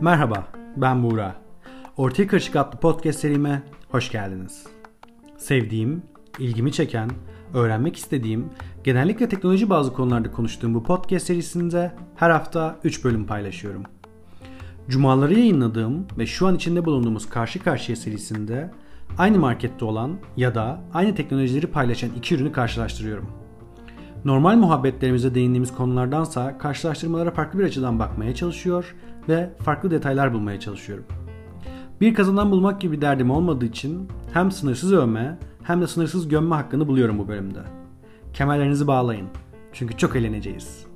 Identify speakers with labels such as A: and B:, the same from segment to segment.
A: Merhaba, ben Buğra. Ortaya Karışık adlı podcast serime hoş geldiniz. Sevdiğim, ilgimi çeken, öğrenmek istediğim, genellikle teknoloji bazı konularda konuştuğum bu podcast serisinde her hafta 3 bölüm paylaşıyorum. Cumaları yayınladığım ve şu an içinde bulunduğumuz Karşı Karşıya serisinde aynı markette olan ya da aynı teknolojileri paylaşan iki ürünü karşılaştırıyorum. Normal muhabbetlerimize değindiğimiz konulardansa karşılaştırmalara farklı bir açıdan bakmaya çalışıyor ve farklı detaylar bulmaya çalışıyorum. Bir kazanan bulmak gibi derdim olmadığı için hem sınırsız övme hem de sınırsız gömme hakkını buluyorum bu bölümde. Kemerlerinizi bağlayın. Çünkü çok eğleneceğiz.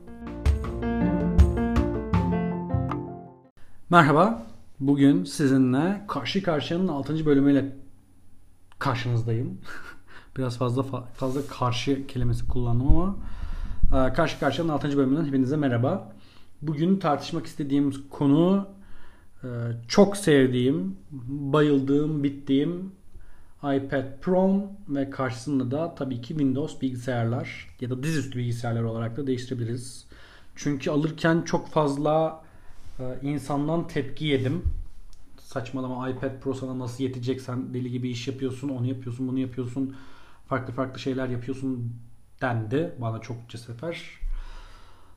A: Merhaba. Bugün sizinle karşı karşıyanın 6. bölümüyle karşınızdayım. Biraz fazla fazla karşı kelimesi kullandım ama e, karşı karşıyanın 6. bölümünden hepinize merhaba. Bugün tartışmak istediğim konu e, çok sevdiğim, bayıldığım, bittiğim iPad Pro ve karşısında da tabii ki Windows bilgisayarlar ya da dizüstü bilgisayarlar olarak da değiştirebiliriz. Çünkü alırken çok fazla e, insandan tepki yedim. Saçmalama iPad Pro sana nasıl yetecek sen deli gibi iş yapıyorsun, onu yapıyorsun, bunu yapıyorsun, farklı farklı şeyler yapıyorsun dendi bana çokça sefer.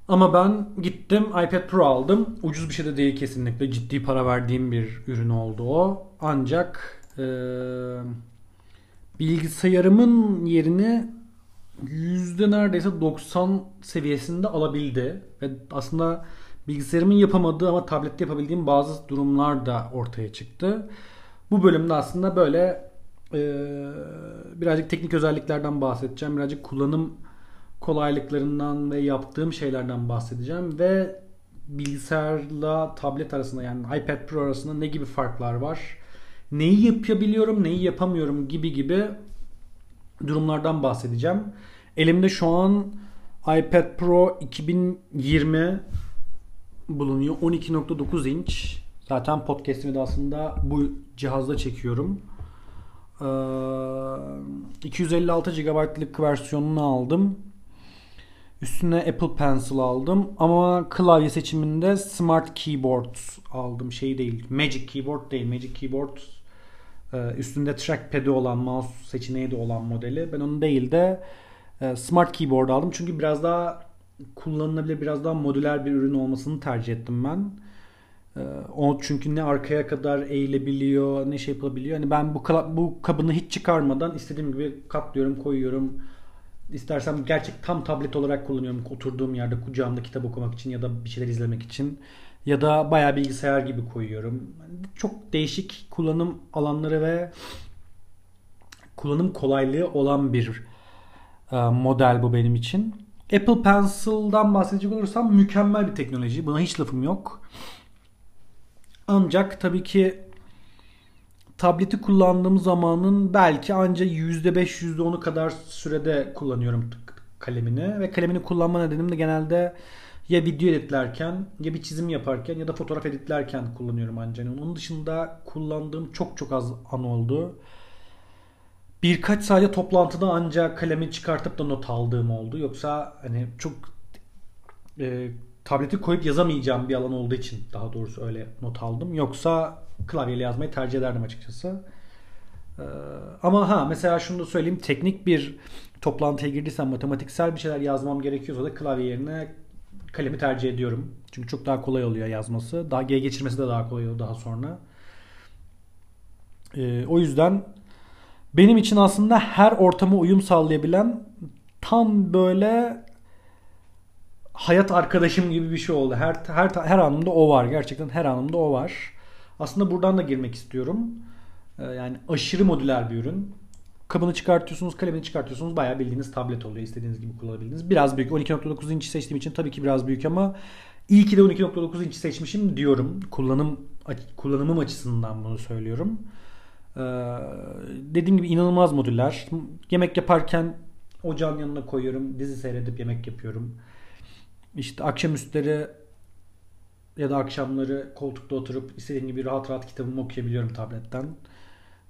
A: Ama ben gittim iPad Pro aldım. Ucuz bir şey de değil kesinlikle. Ciddi para verdiğim bir ürün oldu o. Ancak e, bilgisayarımın yerini yüzde neredeyse 90 seviyesinde alabildi. Ve aslında bilgisayarımın yapamadığı ama tablette yapabildiğim bazı durumlar da ortaya çıktı. Bu bölümde aslında böyle birazcık teknik özelliklerden bahsedeceğim. Birazcık kullanım kolaylıklarından ve yaptığım şeylerden bahsedeceğim ve bilgisayarla tablet arasında yani iPad Pro arasında ne gibi farklar var? Neyi yapabiliyorum, neyi yapamıyorum gibi gibi durumlardan bahsedeceğim. Elimde şu an iPad Pro 2020 bulunuyor. 12.9 inç. Zaten podcast'imi de aslında bu cihazda çekiyorum. Ee, 256 GB'lık versiyonunu aldım. Üstüne Apple Pencil aldım ama klavye seçiminde Smart Keyboard aldım. Şey değil, Magic Keyboard değil. Magic Keyboard e, üstünde trackpad'i olan, mouse seçeneği de olan modeli. Ben onu değil de e, Smart Keyboard aldım. Çünkü biraz daha kullanılabilir, biraz daha modüler bir ürün olmasını tercih ettim ben. E, o çünkü ne arkaya kadar eğilebiliyor, ne şey yapabiliyor. Hani ben bu bu kabını hiç çıkarmadan istediğim gibi katlıyorum, koyuyorum İstersem gerçek tam tablet olarak kullanıyorum oturduğum yerde kucağımda kitap okumak için ya da bir şeyler izlemek için. Ya da bayağı bilgisayar gibi koyuyorum. Çok değişik kullanım alanları ve kullanım kolaylığı olan bir e, model bu benim için. Apple Pencil'dan bahsedecek olursam mükemmel bir teknoloji. Buna hiç lafım yok. Ancak tabii ki tableti kullandığım zamanın belki anca %5 %10'u kadar sürede kullanıyorum kalemini ve kalemini kullanma nedenim de genelde ya video editlerken ya bir çizim yaparken ya da fotoğraf editlerken kullanıyorum ancak. Onun dışında kullandığım çok çok az an oldu. Birkaç sadece toplantıda ancak kalemi çıkartıp da not aldığım oldu. Yoksa hani çok e, tableti koyup yazamayacağım bir alan olduğu için daha doğrusu öyle not aldım. Yoksa klavyeyle yazmayı tercih ederdim açıkçası. Ee, ama ha mesela şunu da söyleyeyim. Teknik bir toplantıya girdiysem matematiksel bir şeyler yazmam gerekiyorsa da klavye yerine kalemi tercih ediyorum. Çünkü çok daha kolay oluyor yazması. Daha G geçirmesi de daha kolay oluyor daha sonra. Ee, o yüzden benim için aslında her ortama uyum sağlayabilen tam böyle hayat arkadaşım gibi bir şey oldu. Her her her anımda o var. Gerçekten her anımda o var. Aslında buradan da girmek istiyorum. Ee, yani aşırı modüler bir ürün. Kabını çıkartıyorsunuz, kalemini çıkartıyorsunuz. Bayağı bildiğiniz tablet oluyor. istediğiniz gibi kullanabildiğiniz. Biraz büyük. 12.9 inç seçtiğim için tabii ki biraz büyük ama iyi ki de 12.9 inç seçmişim diyorum. Kullanım kullanımım açısından bunu söylüyorum. Ee, dediğim gibi inanılmaz modüler. Yemek yaparken ocağın yanına koyuyorum. Dizi seyredip yemek yapıyorum. İşte akşamüstleri ya da akşamları koltukta oturup istediğim gibi rahat rahat kitabımı okuyabiliyorum tabletten.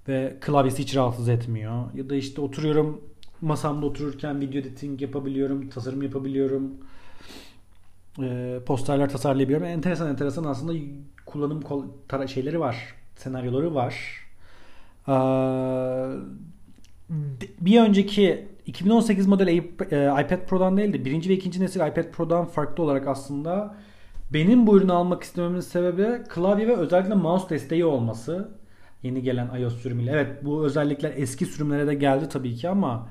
A: Ve klavyesi hiç rahatsız etmiyor. Ya da işte oturuyorum masamda otururken video editing yapabiliyorum, tasarım yapabiliyorum. E, posterler tasarlayabiliyorum. Enteresan enteresan aslında kullanım şeyleri var, senaryoları var. E, bir önceki 2018 model e, iPad Pro'dan değil de birinci ve ikinci nesil iPad Pro'dan farklı olarak aslında benim bu ürünü almak istememin sebebi klavye ve özellikle mouse desteği olması. Yeni gelen iOS sürümüyle. Evet bu özellikler eski sürümlere de geldi tabii ki ama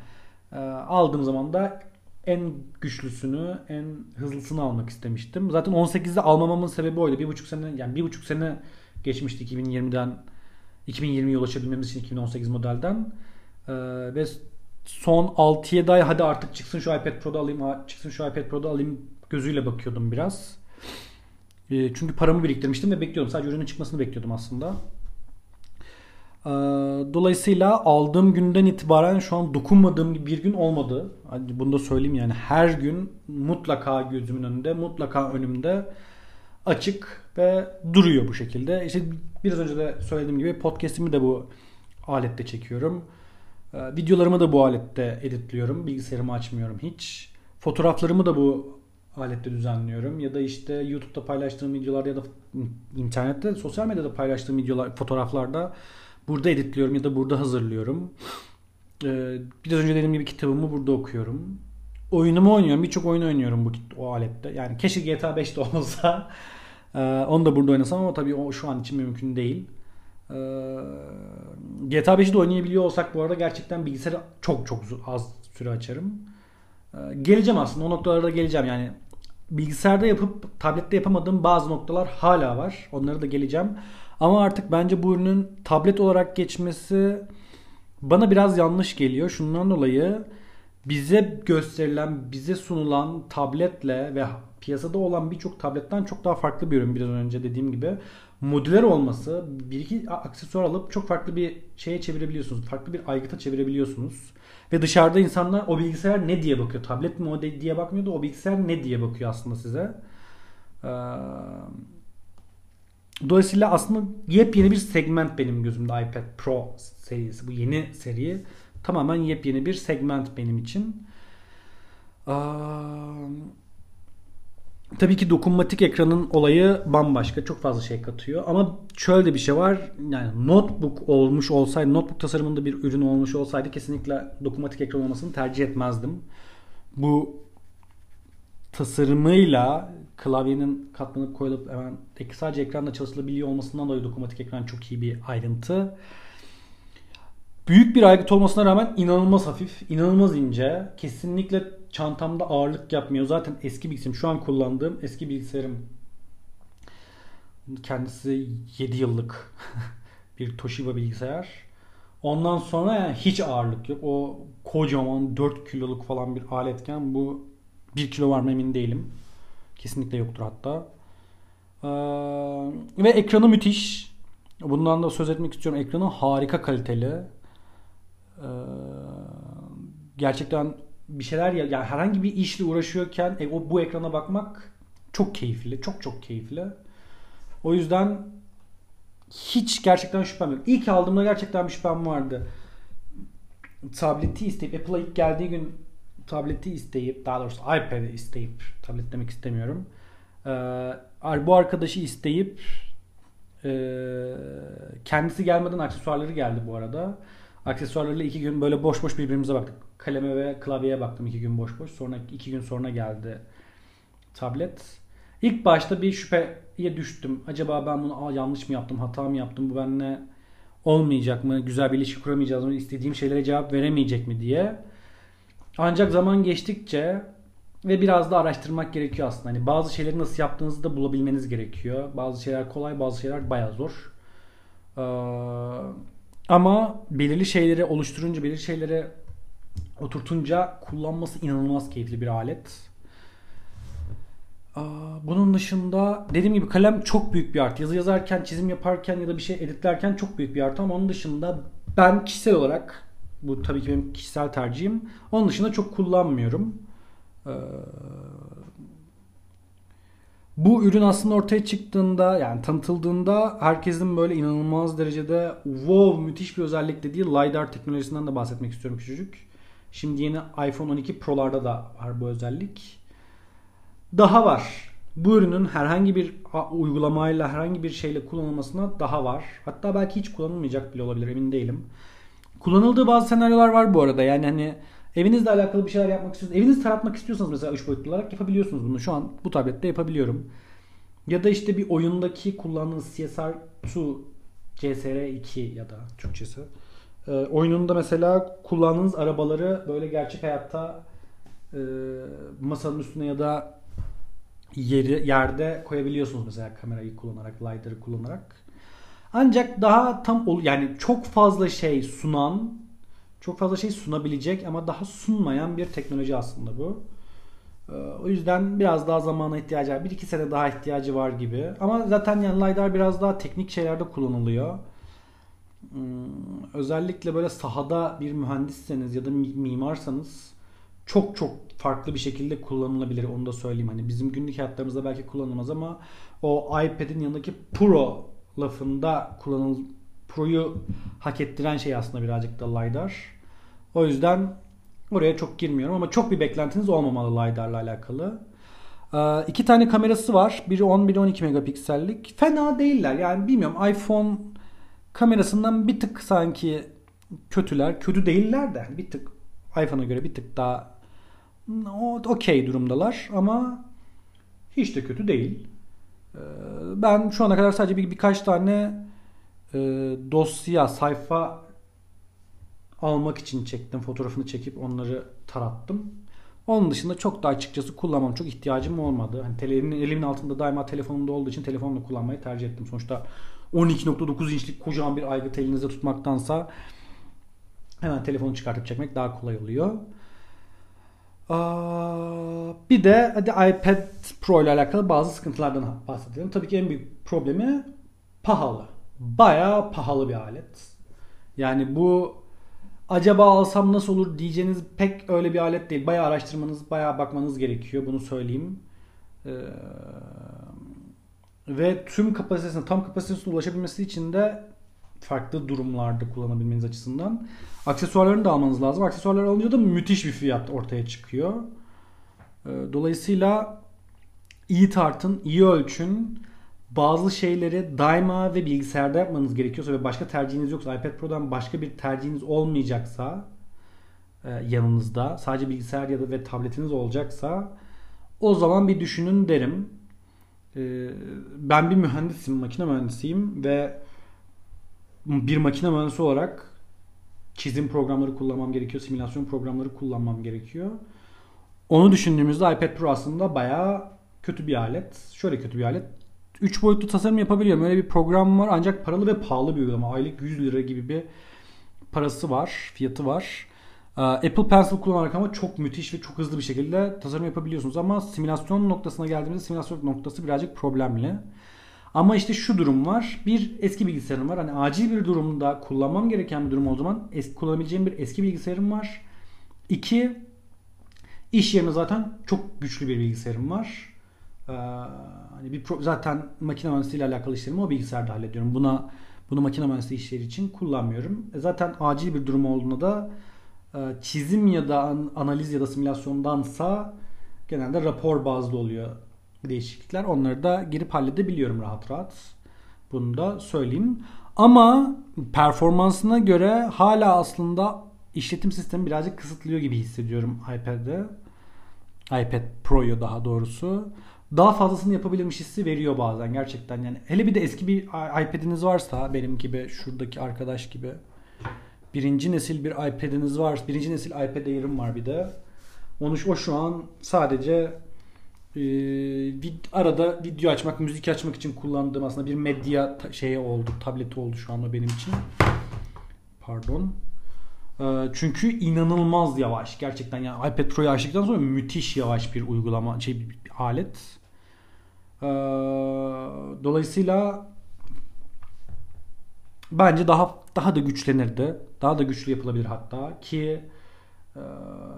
A: e, aldığım zaman da en güçlüsünü, en hızlısını almak istemiştim. Zaten 18'de almamamın sebebi oydu. Bir buçuk sene yani bir buçuk sene geçmişti 2020'den 2020'ye ulaşabilmemiz için 2018 modelden. Ee, ve son 6-7 ay hadi artık çıksın şu iPad Pro'da alayım, çıksın şu iPad Pro'da alayım gözüyle bakıyordum biraz. Ee, çünkü paramı biriktirmiştim ve bekliyordum. Sadece ürünün çıkmasını bekliyordum aslında. Ee, dolayısıyla aldığım günden itibaren şu an dokunmadığım bir gün olmadı. Hadi bunu da söyleyeyim yani her gün mutlaka gözümün önünde, mutlaka önümde açık ve duruyor bu şekilde. İşte biraz önce de söylediğim gibi podcast'imi de bu alette çekiyorum. Ee, videolarımı da bu alette editliyorum. Bilgisayarımı açmıyorum hiç. Fotoğraflarımı da bu alette düzenliyorum. Ya da işte YouTube'da paylaştığım videolar ya da internette, sosyal medyada paylaştığım videolar, fotoğraflarda burada editliyorum ya da burada hazırlıyorum. Ee, biraz önce dediğim gibi kitabımı burada okuyorum. Oyunumu oynuyorum. Birçok oyun oynuyorum bu o alette. Yani keşke GTA 5'te olsa. Ee, onu da burada oynasam ama tabii o şu an için mümkün değil. Ee, GTA 5'i de oynayabiliyor olsak bu arada gerçekten bilgisayarı çok çok az süre açarım. Ee, geleceğim aslında o noktalara da geleceğim yani bilgisayarda yapıp tablette yapamadığım bazı noktalar hala var. Onlara da geleceğim. Ama artık bence bu ürünün tablet olarak geçmesi bana biraz yanlış geliyor. Şundan dolayı bize gösterilen, bize sunulan tabletle ve piyasada olan birçok tabletten çok daha farklı bir ürün biraz önce dediğim gibi. Modüler olması, bir iki aksesuar alıp çok farklı bir şeye çevirebiliyorsunuz. Farklı bir aygıta çevirebiliyorsunuz. Ve dışarıda insanlar o bilgisayar ne diye bakıyor? Tablet mi o diye bakmıyor da o bilgisayar ne diye bakıyor aslında size. Dolayısıyla aslında yepyeni bir segment benim gözümde iPad Pro serisi. Bu yeni seri tamamen yepyeni bir segment benim için. Tabii ki dokunmatik ekranın olayı bambaşka. Çok fazla şey katıyor. Ama şöyle bir şey var. Yani notebook olmuş olsaydı, notebook tasarımında bir ürün olmuş olsaydı kesinlikle dokunmatik ekran olmasını tercih etmezdim. Bu tasarımıyla klavyenin katlanıp koyulup hemen sadece ekranda çalışılabiliyor olmasından dolayı dokunmatik ekran çok iyi bir ayrıntı. Büyük bir aygıt olmasına rağmen inanılmaz hafif, inanılmaz ince. Kesinlikle çantamda ağırlık yapmıyor. Zaten eski bilgisayarım, şu an kullandığım eski bilgisayarım kendisi 7 yıllık bir Toshiba bilgisayar. Ondan sonra yani hiç ağırlık yok. O kocaman 4 kiloluk falan bir aletken bu 1 kilo var mı emin değilim. Kesinlikle yoktur hatta. Ee, ve ekranı müthiş. Bundan da söz etmek istiyorum. Ekranı harika kaliteli. Ee, gerçekten bir şeyler ya yani herhangi bir işle uğraşıyorken e, o bu ekrana bakmak çok keyifli. Çok çok keyifli. O yüzden hiç gerçekten şüphem yok. İlk aldığımda gerçekten bir şüphem vardı. Tableti isteyip Apple'a ilk geldiği gün tableti isteyip daha doğrusu iPad'i isteyip tablet demek istemiyorum. Ee, bu arkadaşı isteyip e, kendisi gelmeden aksesuarları geldi bu arada. Aksesuarlarıyla iki gün böyle boş boş birbirimize baktık. Kaleme ve klavyeye baktım iki gün boş boş. Sonra iki gün sonra geldi tablet. İlk başta bir şüpheye düştüm. Acaba ben bunu yanlış mı yaptım, hata mı yaptım, bu benimle olmayacak mı, güzel bir ilişki kuramayacağız mı, istediğim şeylere cevap veremeyecek mi diye. Ancak zaman geçtikçe ve biraz da araştırmak gerekiyor aslında. Hani bazı şeyleri nasıl yaptığınızı da bulabilmeniz gerekiyor. Bazı şeyler kolay, bazı şeyler bayağı zor. Ee, ama belirli şeyleri oluşturunca, belirli şeyleri oturtunca kullanması inanılmaz keyifli bir alet. Bunun dışında dediğim gibi kalem çok büyük bir artı. Yazı yazarken, çizim yaparken ya da bir şey editlerken çok büyük bir artı ama onun dışında ben kişisel olarak bu tabii ki benim kişisel tercihim. Onun dışında çok kullanmıyorum. Ee, bu ürün aslında ortaya çıktığında yani tanıtıldığında herkesin böyle inanılmaz derecede wow müthiş bir özellik dediği LiDAR teknolojisinden de bahsetmek istiyorum küçücük. Şimdi yeni iPhone 12 Pro'larda da var bu özellik. Daha var. Bu ürünün herhangi bir uygulamayla herhangi bir şeyle kullanılmasına daha var. Hatta belki hiç kullanılmayacak bile olabilir emin değilim. Kullanıldığı bazı senaryolar var bu arada. Yani hani evinizle alakalı bir şeyler yapmak istiyorsanız, evinizi taratmak istiyorsanız mesela 3 boyutlu olarak yapabiliyorsunuz bunu. Şu an bu tablette yapabiliyorum. Ya da işte bir oyundaki kullandığınız CSR2 CSR2 ya da Türkçesi. E, oyununda mesela kullandığınız arabaları böyle gerçek hayatta e, masanın üstüne ya da yeri yerde koyabiliyorsunuz mesela kamerayı kullanarak, lidar'ı kullanarak. Ancak daha tam yani çok fazla şey sunan, çok fazla şey sunabilecek ama daha sunmayan bir teknoloji aslında bu. Ee, o yüzden biraz daha zamana ihtiyacı var. Bir iki sene daha ihtiyacı var gibi. Ama zaten yani LiDAR biraz daha teknik şeylerde kullanılıyor. Özellikle böyle sahada bir mühendisseniz ya da mimarsanız çok çok farklı bir şekilde kullanılabilir onu da söyleyeyim. Hani bizim günlük hayatlarımızda belki kullanılmaz ama o iPad'in yanındaki Pro lafında kullanıl Pro'yu hak ettiren şey aslında birazcık da LiDAR. O yüzden oraya çok girmiyorum ama çok bir beklentiniz olmamalı LiDAR'la alakalı. Ee, iki tane kamerası var. Biri 10, biri 12 megapiksellik. Fena değiller. Yani bilmiyorum iPhone kamerasından bir tık sanki kötüler. Kötü değiller de bir tık iPhone'a göre bir tık daha okey durumdalar ama hiç de kötü değil. Ee, ben şu ana kadar sadece bir, birkaç tane e, dosya, sayfa almak için çektim. Fotoğrafını çekip onları tarattım. Onun dışında çok da açıkçası kullanmam. Çok ihtiyacım olmadı. Hani elimin, elimin altında daima telefonumda olduğu için telefonla kullanmayı tercih ettim. Sonuçta 12.9 inçlik kocaman bir aygıt elinizde tutmaktansa hemen telefonu çıkartıp çekmek daha kolay oluyor. Bir de hadi iPad Pro ile alakalı bazı sıkıntılardan bahsedelim. Tabii ki en büyük problemi pahalı. Bayağı pahalı bir alet. Yani bu acaba alsam nasıl olur diyeceğiniz pek öyle bir alet değil. Bayağı araştırmanız, bayağı bakmanız gerekiyor. Bunu söyleyeyim. Ee, ve tüm kapasitesine, tam kapasitesine ulaşabilmesi için de farklı durumlarda kullanabilmeniz açısından aksesuarlarını da almanız lazım. Aksesuarlar alınca da müthiş bir fiyat ortaya çıkıyor. Ee, dolayısıyla iyi tartın, iyi ölçün. Bazı şeyleri daima ve bilgisayarda yapmanız gerekiyorsa ve başka tercihiniz yoksa iPad Pro'dan başka bir tercihiniz olmayacaksa e, yanınızda sadece bilgisayar ya da ve tabletiniz olacaksa o zaman bir düşünün derim. Ee, ben bir mühendisim, makine mühendisiyim ve bir makine mühendisi olarak çizim programları kullanmam gerekiyor, simülasyon programları kullanmam gerekiyor. Onu düşündüğümüzde iPad Pro aslında bayağı kötü bir alet. Şöyle kötü bir alet. 3 boyutlu tasarım yapabiliyorum. Öyle bir program var ancak paralı ve pahalı bir uygulama. Aylık 100 lira gibi bir parası var, fiyatı var. Ee, Apple Pencil kullanarak ama çok müthiş ve çok hızlı bir şekilde tasarım yapabiliyorsunuz. Ama simülasyon noktasına geldiğimizde simülasyon noktası birazcık problemli. Ama işte şu durum var. Bir eski bilgisayarım var. Hani acil bir durumda kullanmam gereken bir durum o zaman eski, kullanabileceğim bir eski bilgisayarım var. İki iş yerine zaten çok güçlü bir bilgisayarım var. Ee, hani bir pro, zaten makine mühendisliği ile alakalı işlerimi o bilgisayarda hallediyorum. Buna bunu makine mühendisliği işleri için kullanmıyorum. E zaten acil bir durum olduğunda da e, çizim ya da analiz ya da simülasyondansa genelde rapor bazlı oluyor değişiklikler. Onları da girip halledebiliyorum rahat rahat. Bunu da söyleyeyim. Ama performansına göre hala aslında işletim sistemi birazcık kısıtlıyor gibi hissediyorum iPad'de. iPad Pro'yu daha doğrusu. Daha fazlasını yapabilirmiş hissi veriyor bazen gerçekten. Yani hele bir de eski bir iPad'iniz varsa benim gibi şuradaki arkadaş gibi birinci nesil bir iPad'iniz var. Birinci nesil iPad Air'im var bir de. Onu o şu an sadece e, arada video açmak, müzik açmak için kullandığım aslında bir medya şeyi oldu, tableti oldu şu anda benim için. Pardon. E, çünkü inanılmaz yavaş. Gerçekten yani iPad Pro'yu açtıktan sonra müthiş yavaş bir uygulama, şey bir alet. E, dolayısıyla bence daha daha da güçlenirdi. Daha da güçlü yapılabilir hatta ki ee,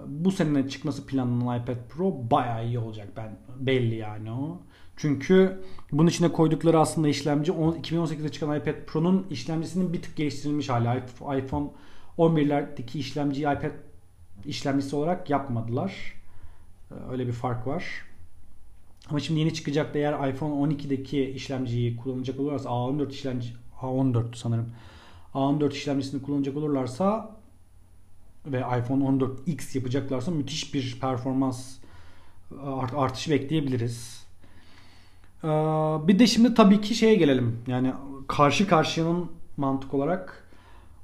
A: bu sene çıkması planlanan iPad Pro bayağı iyi olacak ben belli yani o. Çünkü bunun içine koydukları aslında işlemci 2018'de çıkan iPad Pro'nun işlemcisinin bir tık geliştirilmiş hali. iPhone 11'lerdeki işlemciyi iPad işlemcisi olarak yapmadılar. Ee, öyle bir fark var. Ama şimdi yeni çıkacak da eğer iPhone 12'deki işlemciyi kullanacak olurlarsa A14 işlemci A14 sanırım. A14 işlemcisini kullanacak olurlarsa ve iPhone 14X yapacaklarsa müthiş bir performans artışı bekleyebiliriz. Ee, bir de şimdi tabii ki şeye gelelim. Yani karşı karşıyanın mantık olarak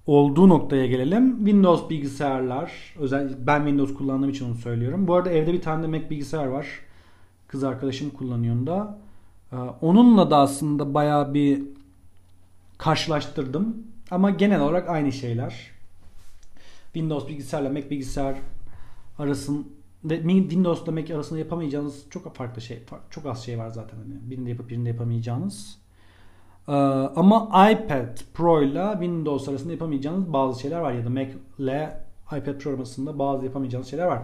A: olduğu noktaya gelelim. Windows bilgisayarlar, özel ben Windows kullandığım için onu söylüyorum. Bu arada evde bir tane de Mac bilgisayar var. Kız arkadaşım kullanıyor da. Ee, onunla da aslında baya bir karşılaştırdım. Ama genel olarak aynı şeyler. Windows bilgisayarla Mac bilgisayar arasında Windows'la Mac arasında yapamayacağınız çok farklı şey, çok az şey var zaten. Hani birinde yapıp birinde yapamayacağınız. Ee, ama iPad Pro ile Windows arasında yapamayacağınız bazı şeyler var ya da Mac ile iPad Pro arasında bazı yapamayacağınız şeyler var.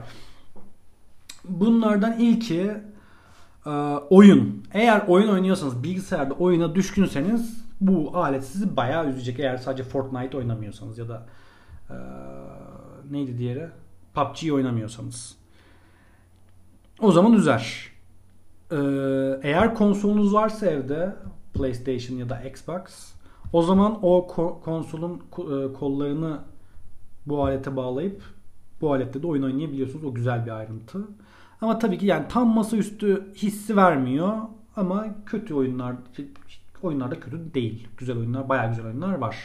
A: Bunlardan ilki e, oyun. Eğer oyun oynuyorsanız bilgisayarda oyuna düşkünseniz bu alet sizi bayağı üzecek. Eğer sadece Fortnite oynamıyorsanız ya da e, neydi diğeri? PUBG oynamıyorsanız. O zaman üzer. Ee, eğer konsolunuz varsa evde PlayStation ya da Xbox o zaman o konsolun e, kollarını bu alete bağlayıp bu alette de oyun oynayabiliyorsunuz. O güzel bir ayrıntı. Ama tabii ki yani tam masaüstü hissi vermiyor ama kötü oyunlar oyunlar da kötü değil. Güzel oyunlar, bayağı güzel oyunlar var.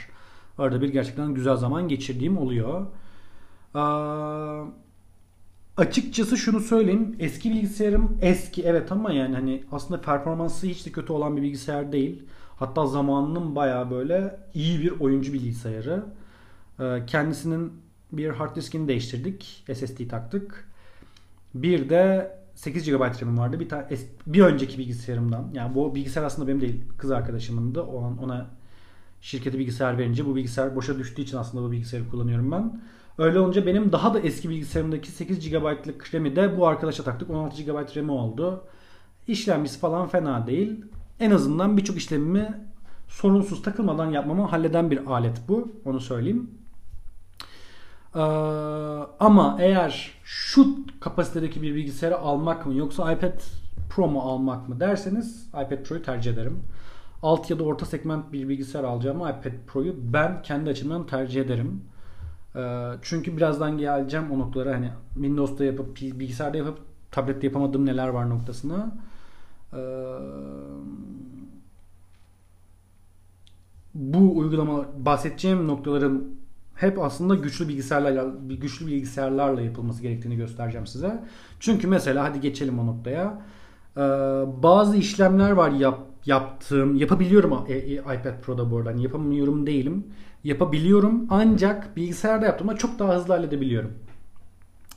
A: Arada bir gerçekten güzel zaman geçirdiğim oluyor. Ee, açıkçası şunu söyleyeyim. Eski bilgisayarım eski evet ama yani hani aslında performansı hiç de kötü olan bir bilgisayar değil. Hatta zamanının baya böyle iyi bir oyuncu bilgisayarı. Ee, kendisinin bir hard diskini değiştirdik. SSD taktık. Bir de 8 GB RAM'im vardı. Bir tane bir önceki bilgisayarımdan. Yani bu bilgisayar aslında benim değil, kız arkadaşımındı. O an ona şirketi bilgisayar verince bu bilgisayar boşa düştüğü için aslında bu bilgisayarı kullanıyorum ben. Öyle olunca benim daha da eski bilgisayarımdaki 8 GB'lık RAM'i de bu arkadaşa taktık. 16 GB RAM'i oldu. İşlemcisi falan fena değil. En azından birçok işlemimi sorunsuz takılmadan yapmamı halleden bir alet bu. Onu söyleyeyim. Ee, ama eğer şu kapasitedeki bir bilgisayarı almak mı yoksa iPad Pro mu almak mı derseniz iPad Pro'yu tercih ederim. Alt ya da orta segment bir bilgisayar alacağım iPad Pro'yu ben kendi açımdan tercih ederim. Ee, çünkü birazdan geleceğim o noktalara hani Windows'ta yapıp bilgisayarda yapıp tablette yapamadığım neler var noktasına. Ee, bu uygulama bahsedeceğim noktaların hep aslında güçlü bilgisayarlarla güçlü bilgisayarlarla yapılması gerektiğini göstereceğim size. Çünkü mesela hadi geçelim o noktaya. Ee, bazı işlemler var yap, yaptığım, yapabiliyorum e, e, iPad Pro'da bu arada. Yani yapamıyorum değilim yapabiliyorum. Ancak bilgisayarda yaptığımda çok daha hızlı halledebiliyorum.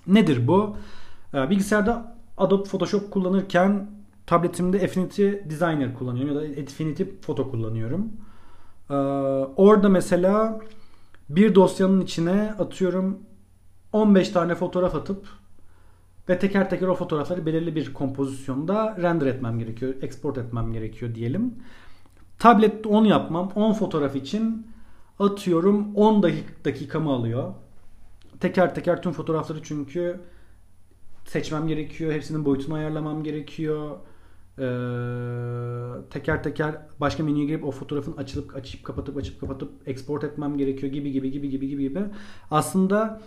A: Nedir bu? Ee, bilgisayarda Adobe Photoshop kullanırken tabletimde Affinity Designer kullanıyorum ya da Affinity Photo kullanıyorum. Ee, orada mesela bir dosyanın içine atıyorum 15 tane fotoğraf atıp ve teker teker o fotoğrafları belirli bir kompozisyonda render etmem gerekiyor, export etmem gerekiyor diyelim. Tablette 10 yapmam, 10 fotoğraf için Atıyorum 10 dakik dakikamı alıyor. Teker teker tüm fotoğrafları çünkü seçmem gerekiyor. Hepsinin boyutunu ayarlamam gerekiyor. Ee, teker teker başka menüye girip o fotoğrafın açılıp açıp kapatıp açıp kapatıp export etmem gerekiyor gibi gibi gibi gibi gibi gibi. Aslında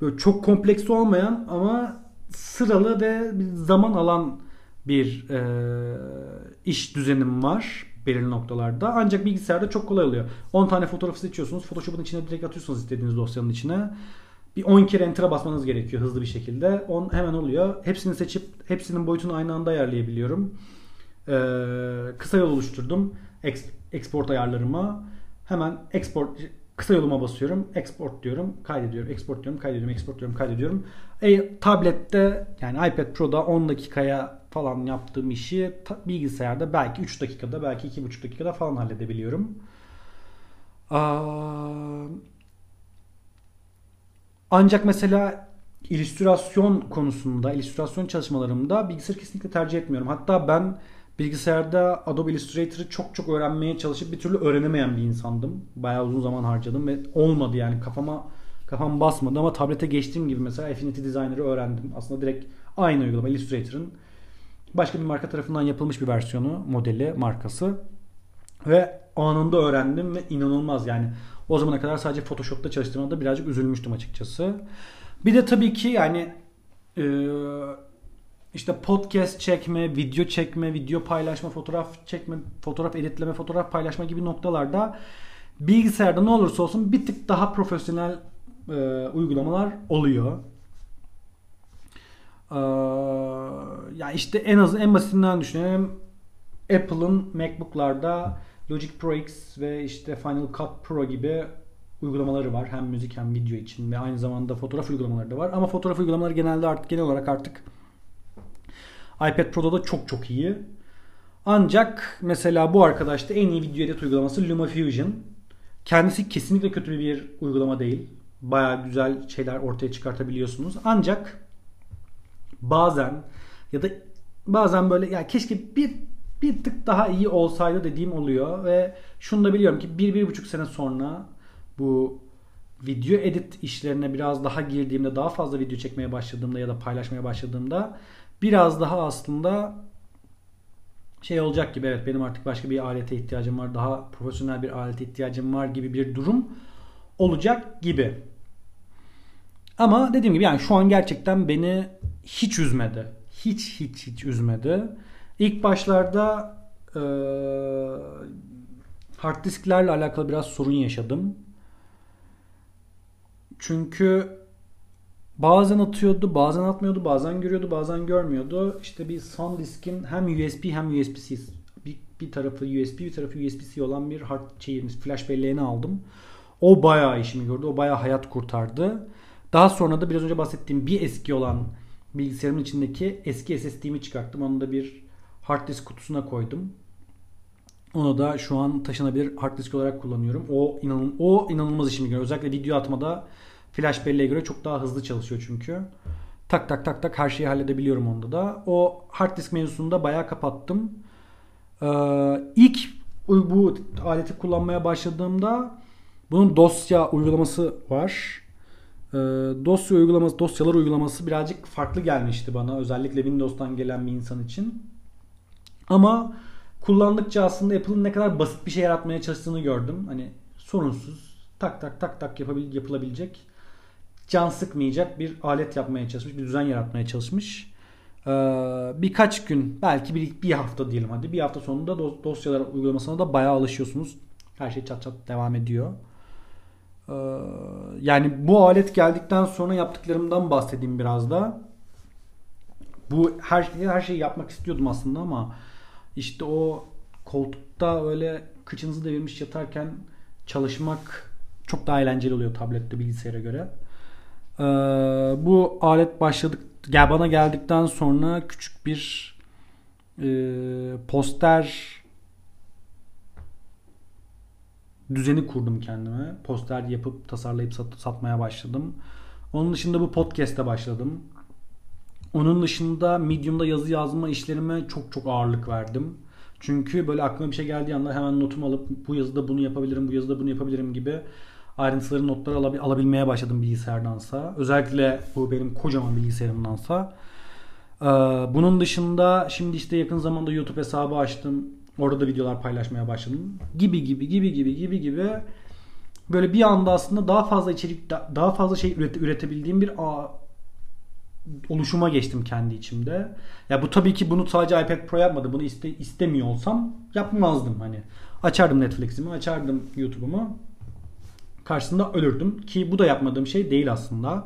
A: böyle çok kompleks olmayan ama sıralı ve zaman alan bir e, iş düzenim var belirli noktalarda. Ancak bilgisayarda çok kolay oluyor. 10 tane fotoğrafı seçiyorsunuz. Photoshop'un içine direkt atıyorsunuz istediğiniz dosyanın içine. Bir 10 kere enter'a basmanız gerekiyor hızlı bir şekilde. 10 hemen oluyor. Hepsini seçip hepsinin boyutunu aynı anda ayarlayabiliyorum. Ee, kısa yol oluşturdum. export ayarlarıma. Hemen export kısa yoluma basıyorum. Export diyorum. Kaydediyorum. Export diyorum. Kaydediyorum. Export diyorum. Kaydediyorum. E, tablette yani iPad Pro'da 10 dakikaya falan yaptığım işi bilgisayarda belki 3 dakikada belki 2,5 dakikada falan halledebiliyorum. Ancak mesela illüstrasyon konusunda, illüstrasyon çalışmalarımda bilgisayar kesinlikle tercih etmiyorum. Hatta ben bilgisayarda Adobe Illustrator'ı çok çok öğrenmeye çalışıp bir türlü öğrenemeyen bir insandım. Bayağı uzun zaman harcadım ve olmadı yani kafama kafam basmadı ama tablete geçtiğim gibi mesela Affinity Designer'ı öğrendim. Aslında direkt aynı uygulama Illustrator'ın başka bir marka tarafından yapılmış bir versiyonu, modeli, markası. Ve anında öğrendim ve inanılmaz yani o zamana kadar sadece Photoshop'ta çalıştığımda birazcık üzülmüştüm açıkçası. Bir de tabii ki yani e, işte podcast çekme, video çekme, video paylaşma, fotoğraf çekme, fotoğraf editleme, fotoğraf paylaşma gibi noktalarda bilgisayarda ne olursa olsun bir tık daha profesyonel e, uygulamalar oluyor. Ee, ya işte en az en basitinden düşünelim. Apple'ın MacBook'larda Logic Pro X ve işte Final Cut Pro gibi uygulamaları var. Hem müzik hem video için ve aynı zamanda fotoğraf uygulamaları da var. Ama fotoğraf uygulamaları genelde artık genel olarak artık iPad Pro'da da çok çok iyi. Ancak mesela bu arkadaşta en iyi video edit uygulaması LumaFusion. Kendisi kesinlikle kötü bir uygulama değil. Baya güzel şeyler ortaya çıkartabiliyorsunuz. Ancak bazen ya da bazen böyle ya keşke bir bir tık daha iyi olsaydı dediğim oluyor ve şunu da biliyorum ki bir, bir buçuk sene sonra bu video edit işlerine biraz daha girdiğimde daha fazla video çekmeye başladığımda ya da paylaşmaya başladığımda biraz daha aslında şey olacak gibi evet benim artık başka bir alete ihtiyacım var daha profesyonel bir alete ihtiyacım var gibi bir durum olacak gibi. Ama dediğim gibi yani şu an gerçekten beni hiç üzmedi. Hiç hiç hiç üzmedi. İlk başlarda e, hard disklerle alakalı biraz sorun yaşadım. Çünkü bazen atıyordu, bazen atmıyordu, bazen görüyordu, bazen görmüyordu. İşte bir son diskin hem USB hem USB-C bir, bir tarafı USB bir tarafı USB-C olan bir hard şeyimiz flash belleğini aldım. O bayağı işimi gördü. O bayağı hayat kurtardı. Daha sonra da biraz önce bahsettiğim bir eski olan bilgisayarımın içindeki eski SSD'mi çıkarttım. Onu da bir hard disk kutusuna koydum. Onu da şu an taşınabilir hard disk olarak kullanıyorum. O inanın o inanılmaz işimi görüyor. Özellikle video atmada flash belleğe göre çok daha hızlı çalışıyor çünkü. Tak tak tak tak her şeyi halledebiliyorum onda da. O hard disk mevzusunu da bayağı kapattım. Ee, ilk bu aleti kullanmaya başladığımda bunun dosya uygulaması var. Ee, dosya uygulaması, dosyalar uygulaması birazcık farklı gelmişti bana. Özellikle Windows'tan gelen bir insan için. Ama kullandıkça aslında Apple'ın ne kadar basit bir şey yaratmaya çalıştığını gördüm. Hani sorunsuz tak tak tak tak yapabil yapılabilecek can sıkmayacak bir alet yapmaya çalışmış. Bir düzen yaratmaya çalışmış. Ee, birkaç gün belki bir, bir hafta diyelim hadi. Bir hafta sonunda dosyalar uygulamasına da bayağı alışıyorsunuz. Her şey çat çat devam ediyor. Ee, yani bu alet geldikten sonra yaptıklarımdan bahsedeyim biraz da. Bu her, her şeyi yapmak istiyordum aslında ama işte o koltukta öyle kıçınızı devirmiş yatarken çalışmak çok daha eğlenceli oluyor tablette bilgisayara göre. Ee, bu alet başladık gel bana geldikten sonra küçük bir e, poster düzeni kurdum kendime. Poster yapıp tasarlayıp sat, satmaya başladım. Onun dışında bu podcast'e başladım. Onun dışında Medium'da yazı yazma işlerime çok çok ağırlık verdim. Çünkü böyle aklıma bir şey geldiği anda hemen notumu alıp bu yazıda bunu yapabilirim, bu yazıda bunu yapabilirim gibi ayrıntıları notları alab- alabilmeye başladım bilgisayardansa. Özellikle bu benim kocaman bilgisayarımdansa. Ee, bunun dışında şimdi işte yakın zamanda YouTube hesabı açtım. Orada da videolar paylaşmaya başladım. Gibi gibi gibi gibi gibi gibi böyle bir anda aslında daha fazla içerik daha fazla şey üretebildiğim bir oluşuma geçtim kendi içimde. Ya bu tabii ki bunu sadece iPad Pro yapmadı. Bunu iste, istemiyor olsam yapmazdım hani. Açardım Netflix'imi, açardım YouTube'umu. Karşısında ölürdüm ki bu da yapmadığım şey değil aslında.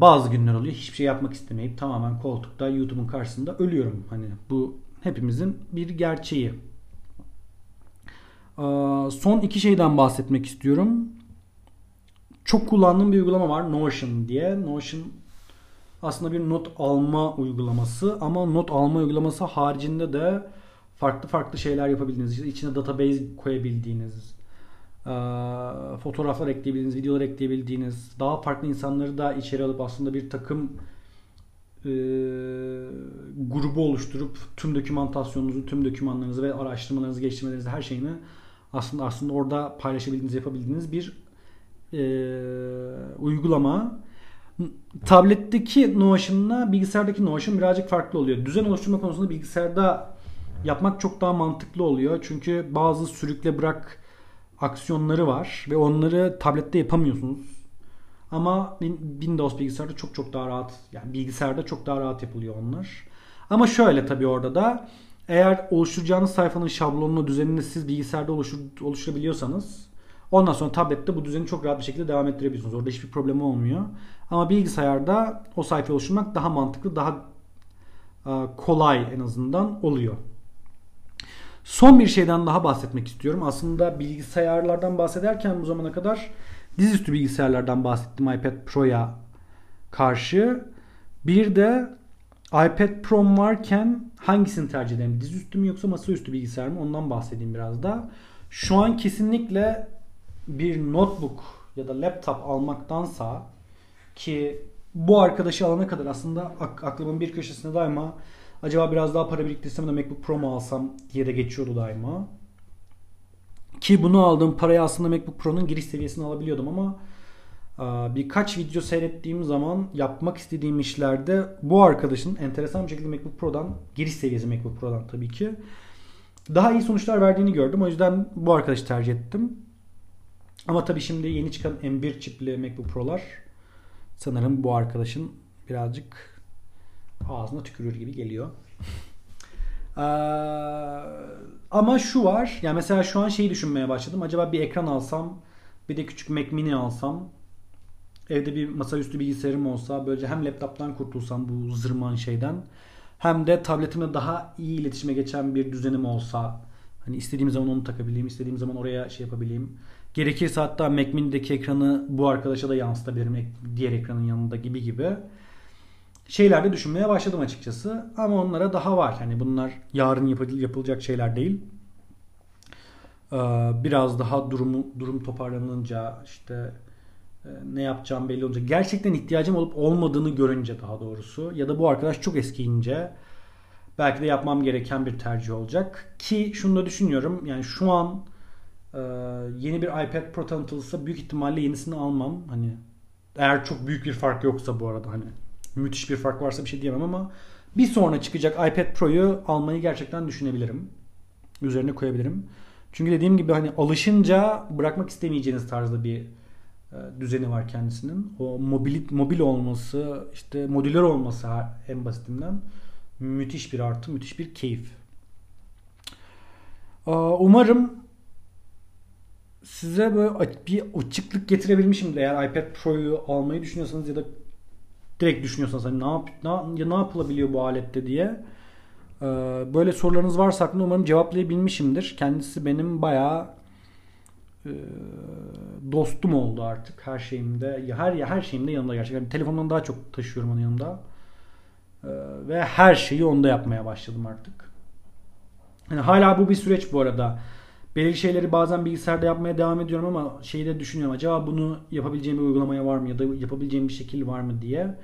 A: bazı günler oluyor hiçbir şey yapmak istemeyip tamamen koltukta YouTube'un karşısında ölüyorum. Hani bu hepimizin bir gerçeği. son iki şeyden bahsetmek istiyorum çok kullandığım bir uygulama var Notion diye. Notion aslında bir not alma uygulaması ama not alma uygulaması haricinde de farklı farklı şeyler yapabildiğiniz, işte içine database koyabildiğiniz, fotoğraflar ekleyebildiğiniz, videolar ekleyebildiğiniz, daha farklı insanları da içeri alıp aslında bir takım e, grubu oluşturup tüm dokümantasyonunuzu, tüm dokümanlarınızı ve araştırmalarınızı, geliştirmelerinizi her şeyini aslında aslında orada paylaşabildiğiniz, yapabildiğiniz bir e, uygulama. Tabletteki Notion'la bilgisayardaki Notion birazcık farklı oluyor. Düzen oluşturma konusunda bilgisayarda yapmak çok daha mantıklı oluyor. Çünkü bazı sürükle bırak aksiyonları var ve onları tablette yapamıyorsunuz. Ama Windows bilgisayarda çok çok daha rahat yani bilgisayarda çok daha rahat yapılıyor onlar. Ama şöyle tabii orada da eğer oluşturacağınız sayfanın şablonunu, düzenini siz bilgisayarda oluştur, oluşturabiliyorsanız ondan sonra tablette bu düzeni çok rahat bir şekilde devam ettirebiliyorsunuz. Orada hiçbir problem olmuyor. Ama bilgisayarda o sayfayı oluşturmak daha mantıklı, daha kolay en azından oluyor. Son bir şeyden daha bahsetmek istiyorum. Aslında bilgisayarlardan bahsederken bu zamana kadar dizüstü bilgisayarlardan bahsettim iPad Pro'ya karşı. Bir de iPad Pro varken hangisini tercih ederim? Dizüstü mü yoksa masaüstü bilgisayar mı? Ondan bahsedeyim biraz da. Şu an kesinlikle bir notebook ya da laptop almaktansa ki bu arkadaşı alana kadar aslında aklımın bir köşesinde daima acaba biraz daha para biriktirsem de MacBook Pro mu alsam diye de geçiyordu daima. Ki bunu aldığım parayı aslında MacBook Pro'nun giriş seviyesini alabiliyordum ama birkaç video seyrettiğim zaman yapmak istediğim işlerde bu arkadaşın enteresan bir şekilde MacBook Pro'dan giriş seviyesi MacBook Pro'dan tabii ki daha iyi sonuçlar verdiğini gördüm. O yüzden bu arkadaşı tercih ettim. Ama tabii şimdi yeni çıkan M1 çipli MacBook Pro'lar sanırım bu arkadaşın birazcık ağzına tükürür gibi geliyor. Ee, ama şu var. Yani mesela şu an şeyi düşünmeye başladım. Acaba bir ekran alsam, bir de küçük Mac Mini alsam, evde bir masaüstü bilgisayarım olsa, böylece hem laptoptan kurtulsam bu zırman şeyden, hem de tabletimle daha iyi iletişime geçen bir düzenim olsa, hani istediğim zaman onu takabileyim, istediğim zaman oraya şey yapabileyim. Gerekirse hatta Mac Mini'deki ekranı bu arkadaşa da yansıtabilirim diğer ekranın yanında gibi gibi şeyler de düşünmeye başladım açıkçası. Ama onlara daha var. Hani bunlar yarın yapılacak şeyler değil. Ee, biraz daha durumu durum toparlanınca işte e, ne yapacağım belli olunca gerçekten ihtiyacım olup olmadığını görünce daha doğrusu ya da bu arkadaş çok eskiyince belki de yapmam gereken bir tercih olacak ki şunu da düşünüyorum yani şu an e, yeni bir iPad Pro tanıtılırsa büyük ihtimalle yenisini almam hani eğer çok büyük bir fark yoksa bu arada hani müthiş bir fark varsa bir şey diyemem ama bir sonra çıkacak iPad Pro'yu almayı gerçekten düşünebilirim. Üzerine koyabilirim. Çünkü dediğim gibi hani alışınca bırakmak istemeyeceğiniz tarzda bir e, düzeni var kendisinin. O mobil, mobil olması, işte modüler olması en basitinden müthiş bir artı, müthiş bir keyif. Umarım size böyle bir açıklık getirebilmişim de eğer iPad Pro'yu almayı düşünüyorsanız ya da direkt düşünüyorsanız hani ne, yap, ne, ne yapılabiliyor bu alette diye. Böyle sorularınız varsa aklımda umarım cevaplayabilmişimdir. Kendisi benim bayağı dostum oldu artık her şeyimde. Her her şeyimde yanında gerçekten. Telefondan daha çok taşıyorum onu yanımda. Ve her şeyi onda yapmaya başladım artık. Yani hala bu bir süreç bu arada belirli şeyleri bazen bilgisayarda yapmaya devam ediyorum ama şeyi de düşünüyorum. Acaba bunu yapabileceğim bir uygulamaya var mı ya da yapabileceğim bir şekil var mı diye.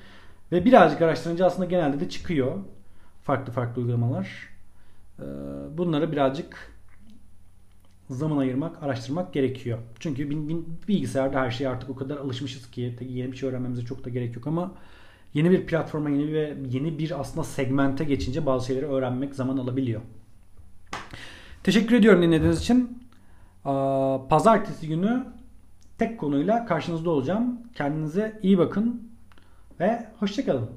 A: Ve birazcık araştırınca aslında genelde de çıkıyor. Farklı farklı uygulamalar. Ee, bunları birazcık zaman ayırmak, araştırmak gerekiyor. Çünkü bilgisayarda her şey artık o kadar alışmışız ki yeni bir şey öğrenmemize çok da gerek yok ama yeni bir platforma, yeni ve yeni bir aslında segmente geçince bazı şeyleri öğrenmek zaman alabiliyor. Teşekkür ediyorum dinlediğiniz için. Pazartesi günü tek konuyla karşınızda olacağım. Kendinize iyi bakın ve hoşçakalın.